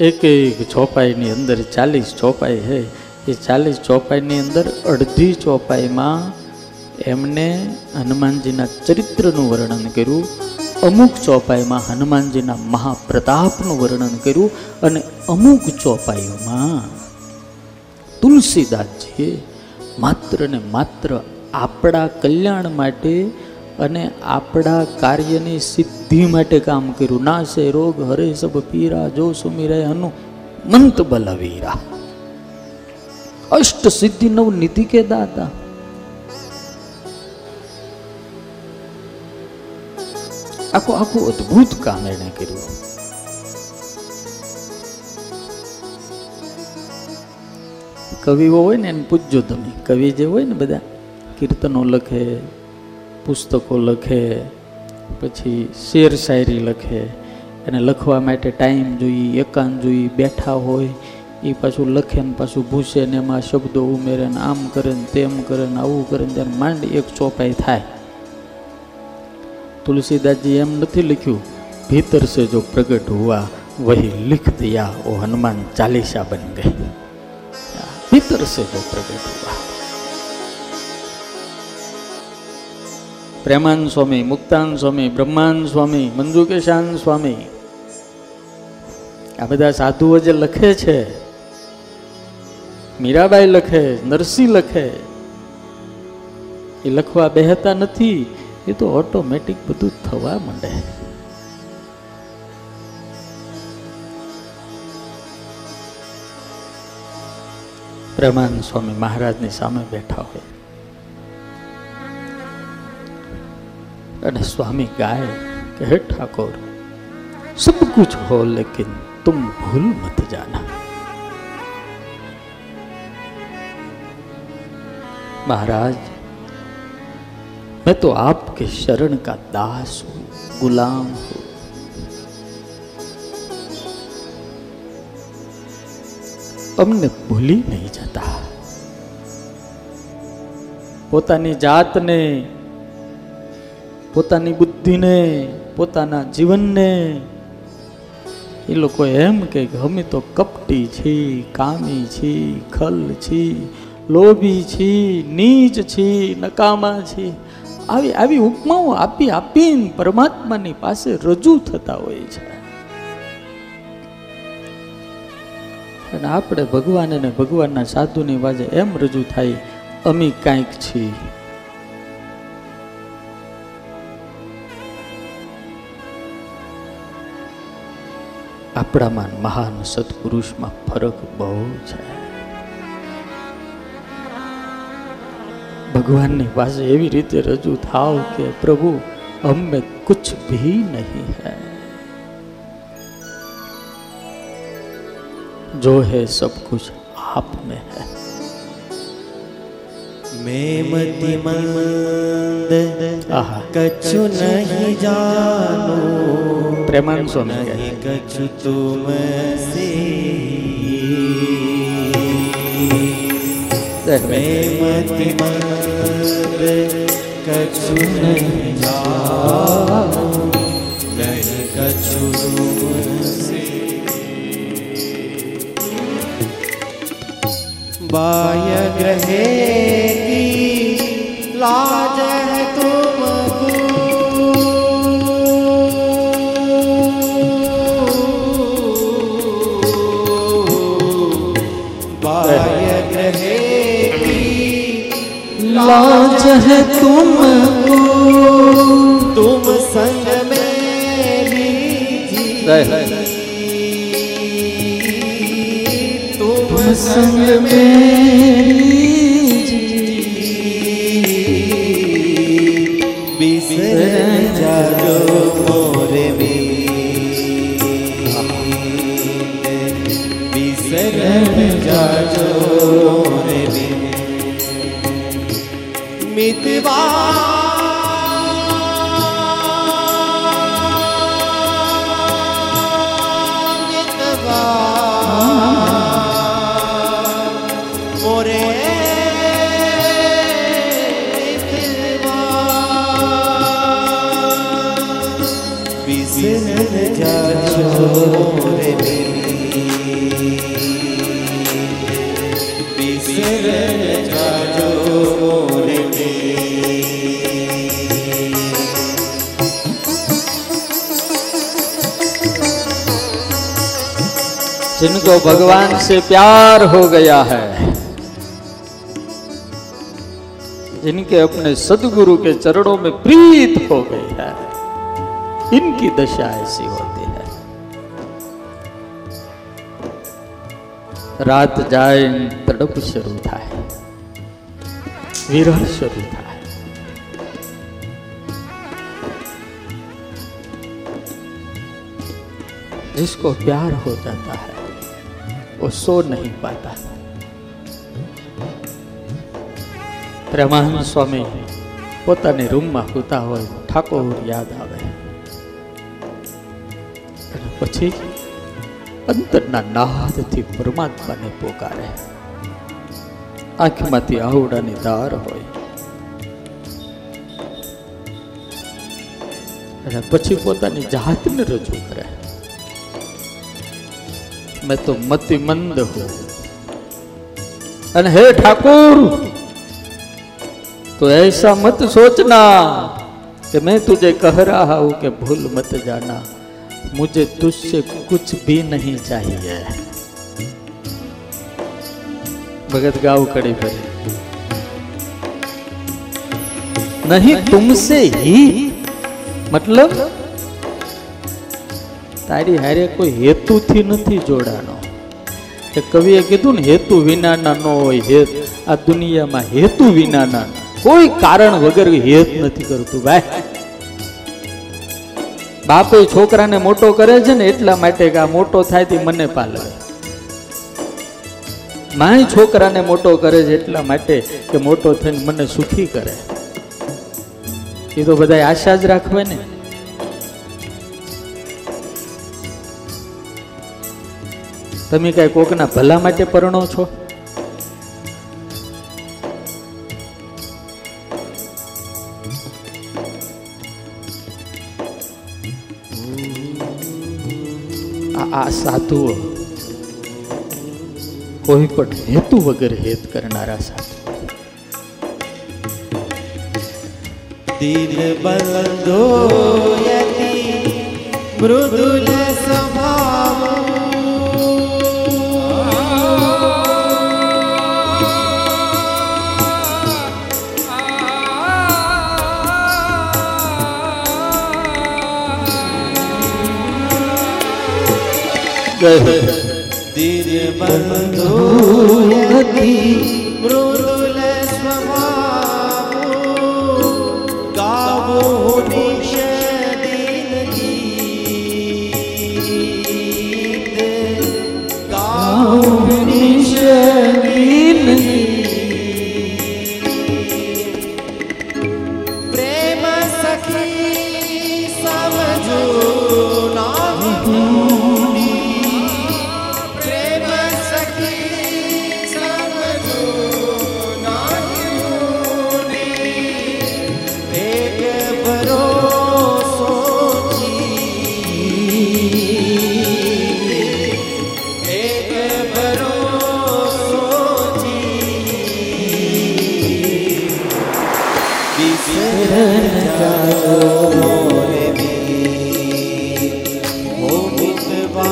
એક એક ચોપાઈની અંદર ચાલીસ ચોપાઈ છે એ ચાલીસ ચોપાઈની અંદર અડધી ચોપાઈમાં એમને હનુમાનજીના ચરિત્રનું વર્ણન કર્યું, અમુક ચોપાઈમાં હનુમાનજીના મહાપ્રતાપનું વર્ણન કર્યું અને અમુક ચોપાઈઓમાં તુલસીદાસજીએ માત્ર ને માત્ર આપણા કલ્યાણ માટે અને આપણા કાર્યની સિદ્ધિ માટે કામ કર્યું. નાશે રોગ, હરે સબ પીરા, જો સુમિરે હનુ મંત બલવીરા. અષ્ટ સિદ્ધિ નવ નિધિ કે દાતા. આખું આખું અદ્ભુત કામ એણે કર્યું. કવિઓ હોય ને એને પૂછજો તમે. કવિ જે હોય ને બધા, કીર્તનો લખે પુસ્તકો લખે, પછી શેર શાયરી લખે એને લખવા માટે ટાઈમ જોઈએ, એકાંત જોઈએ, બેઠા હોય, એ પાછું લખે ને પાછું ભૂસે ને એમાં શબ્દો ઉમેરે ને આમ કરે ને તેમ કરે ને આવું કરે ને ત્યારે માંડ એક ચોપાઈ થાય. તુલસીદાસજી એમ નથી લખ્યું, ભીતર સે જો પ્રગટ હુઆ, વહી લિખ દયા ઓ હનુમાન ચાલીસા બન ગઈ. ભીતર સે જો પ્રગટ હુઆ પ્રેમાન સ્વામી, મુક્તાન સ્વામી, બ્રહ્માન સ્વામી મંજુ કેશાન સ્વામી. આ બધા સાધુઓ જે લખે છે, મીરાબાઈ લખે, નરસિંહ લખે, એ લખવા બેહતા નથી, એ તો ઓટોમેટિક બધું થવા માંડે. પ્રેમાનંદ સ્વામી મહારાજની સામે બેઠા હોય. અને સ્વામી ગાય કે હે ઠાકોર सब कुछ हो लेकिन तुम भूल मत जाना महाराज मैं तो आपके शरण का दास हूं गुलाम हूं અમને ભૂલી નહીં જતા પોતાની જાતને પોતાની બુદ્ધિને, પોતાના જીવનને. એ લોકો એમ કે અમે તો કપટી છી, કામી છી, ખલ છી, લોભી છી, નીચ છી, નકામા છી. આવી આવી ઉપમાઓ આપી આપીને પરમાત્માની પાસે રજૂ થતા હોય છે. અને આપણે ભગવાન અને ભગવાનના સાધુની વાજે એમ રજૂ થાય, અમે કાંઈક છીએ. આપણામાં મહાન સત્પુરુષમાં ફરક બહુ છે ભગવાનની પાસે એવી રીતે રજૂ થાવ કે પ્રભુ હમે કુછ ભી નહીં હૈ जो है सब कुछ आप में है मैं मति मंद आहा कछु नहीं जानो प्रेमान स्वामी नहीं कछु तुम से। मैं मति मंद कछु नहीं कछु तुमसे बाय ग्रहे की लाज है। मोहताज है तुमको। तुम संग मेरी तुम संग मेरी जाओ जा जो मोरे बिसर जा वा जिनको भगवान से प्यार हो गया है जिनके अपने सदगुरु के चरणों में प्रीत हो गई है। इनकी दशा ऐसी होती है। रात जाए, तड़प शुरू था विरह शुरू था जिसको प्यार हो जाता है वो सो नहीं पाता પ્રેમાનંદ સ્વામી પોતાની રૂમમાં સૂતા હોય ઠાકોર યાદ આવે અને પછી અંતરના નાદથી પરમાત્માને પોકારે આંખમાંથી આવડાની ધાર હોય અને પછી પોતાની જાતને રજૂ કરે मैं तो मति मंद हूँ हे ठाकुर तो ऐसा मत सोचना कि मैं तुझे कह रहा हूँ कि भूल मत जाना। मुझे तुझसे कुछ भी नहीं चाहिए। भगत गाँव कड़ी भरे नहीं, तुमसे ही। मतलब? તારી હારે કોઈ હેતુથી નથી જોડાનો કે કવિએ કીધું ને, હેતુ વિનાના ન હોય હેત. આ દુનિયામાં હેતુ વિનાના કોઈ કારણ વગર હેત નથી કરતું, ભાઈ. બાપે છોકરાને મોટો કરે છે ને, એટલા માટે કે આ મોટો થાય તે મને પાલવે. માય છોકરાને મોટો કરે છે એટલા માટે કે મોટો થઈને મને સુખી કરે. એ તો બધા આશા જ રાખવે ને. તમે કઈ કોકના ભલા માટે પરણો છો? આ સાધુઓ કોઈ પણ હેતુ વગર હેત કરનારા સાધુ. દિલ બંધો યતિ મૃદુલ गए दीन बंधु की मितवा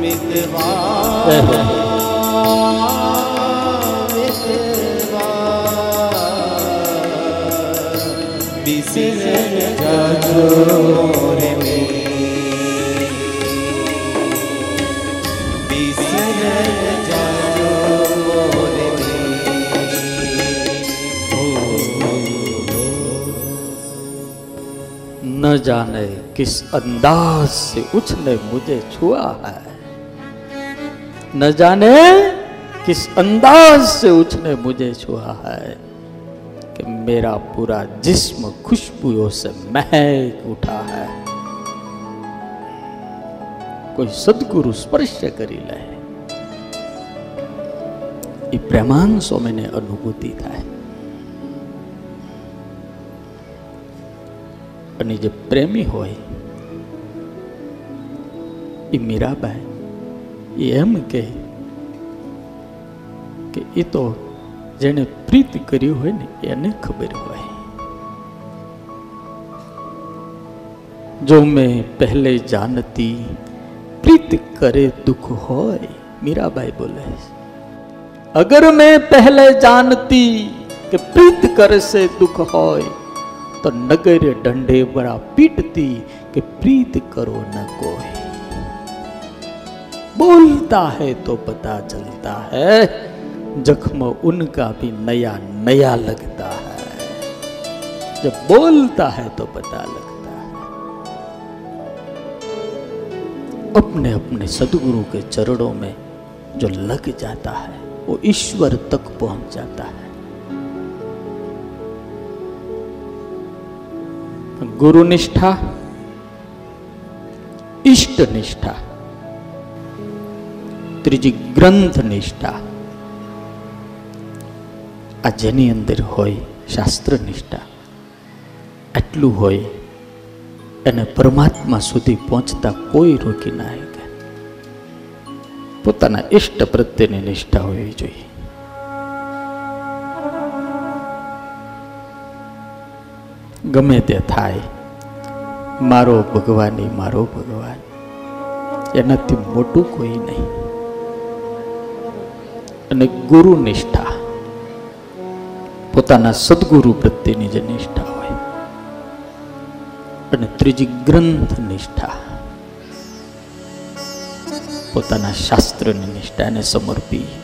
मितवा जाने, किस अंदाज से उसने मुझे छुआ है। न जाने किस अंदाज से उसने मुझे छुआ है कि मेरा पूरा जिस्म खुशबुओं से महक उठा है। कोई सदगुरु स्पर्श करी ले। प्रेमांग स्वामी ने अनुभूति है। અને જે પ્રેમી હોય એ મીરાબાઈ એ એમ કે કે એ તો જેણે પ્રીત કર્યું હોય ને એને ખબર હોય જો મેં પહેલે જાનતી પ્રીત કરે દુઃખ હોય મીરાબાઈ બોલે છે. અગર મેં પહેલે જાનતી કે પ્રીત કરશે દુઃખ હોય तो नगर डंडे बड़ा पीटती कि प्रीत करो न कोई। बोलता है तो पता चलता है, जख्म उनका भी नया नया लगता है। जब बोलता है तो पता लगता है। अपने अपने सदगुरु के चरणों में जो लग जाता है, वो ईश्वर तक पहुँच जाता है। ગુરુ નિષ્ઠા ઈષ્ટ નિષ્ઠા ત્રીજી ગ્રંથ નિષ્ઠા આ જેની અંદર હોય શાસ્ત્ર નિષ્ઠા એટલું હોય એને પરમાત્મા સુધી પહોંચતા કોઈ રોકી ના શકે. પોતાના ઈષ્ટ પ્રત્યેની નિષ્ઠા હોવી જોઈએ. ગમે તે થાય, મારો ભગવાન મારો ભગવાન. એનાથી મોટું કોઈ નહીં. અને ગુરુ નિષ્ઠા, પોતાના સદગુરુ પ્રત્યેની જે નિષ્ઠા હોય, અને ત્રીજી ગ્રંથ નિષ્ઠા, પોતાના શાસ્ત્રની નિષ્ઠાને સમર્પિત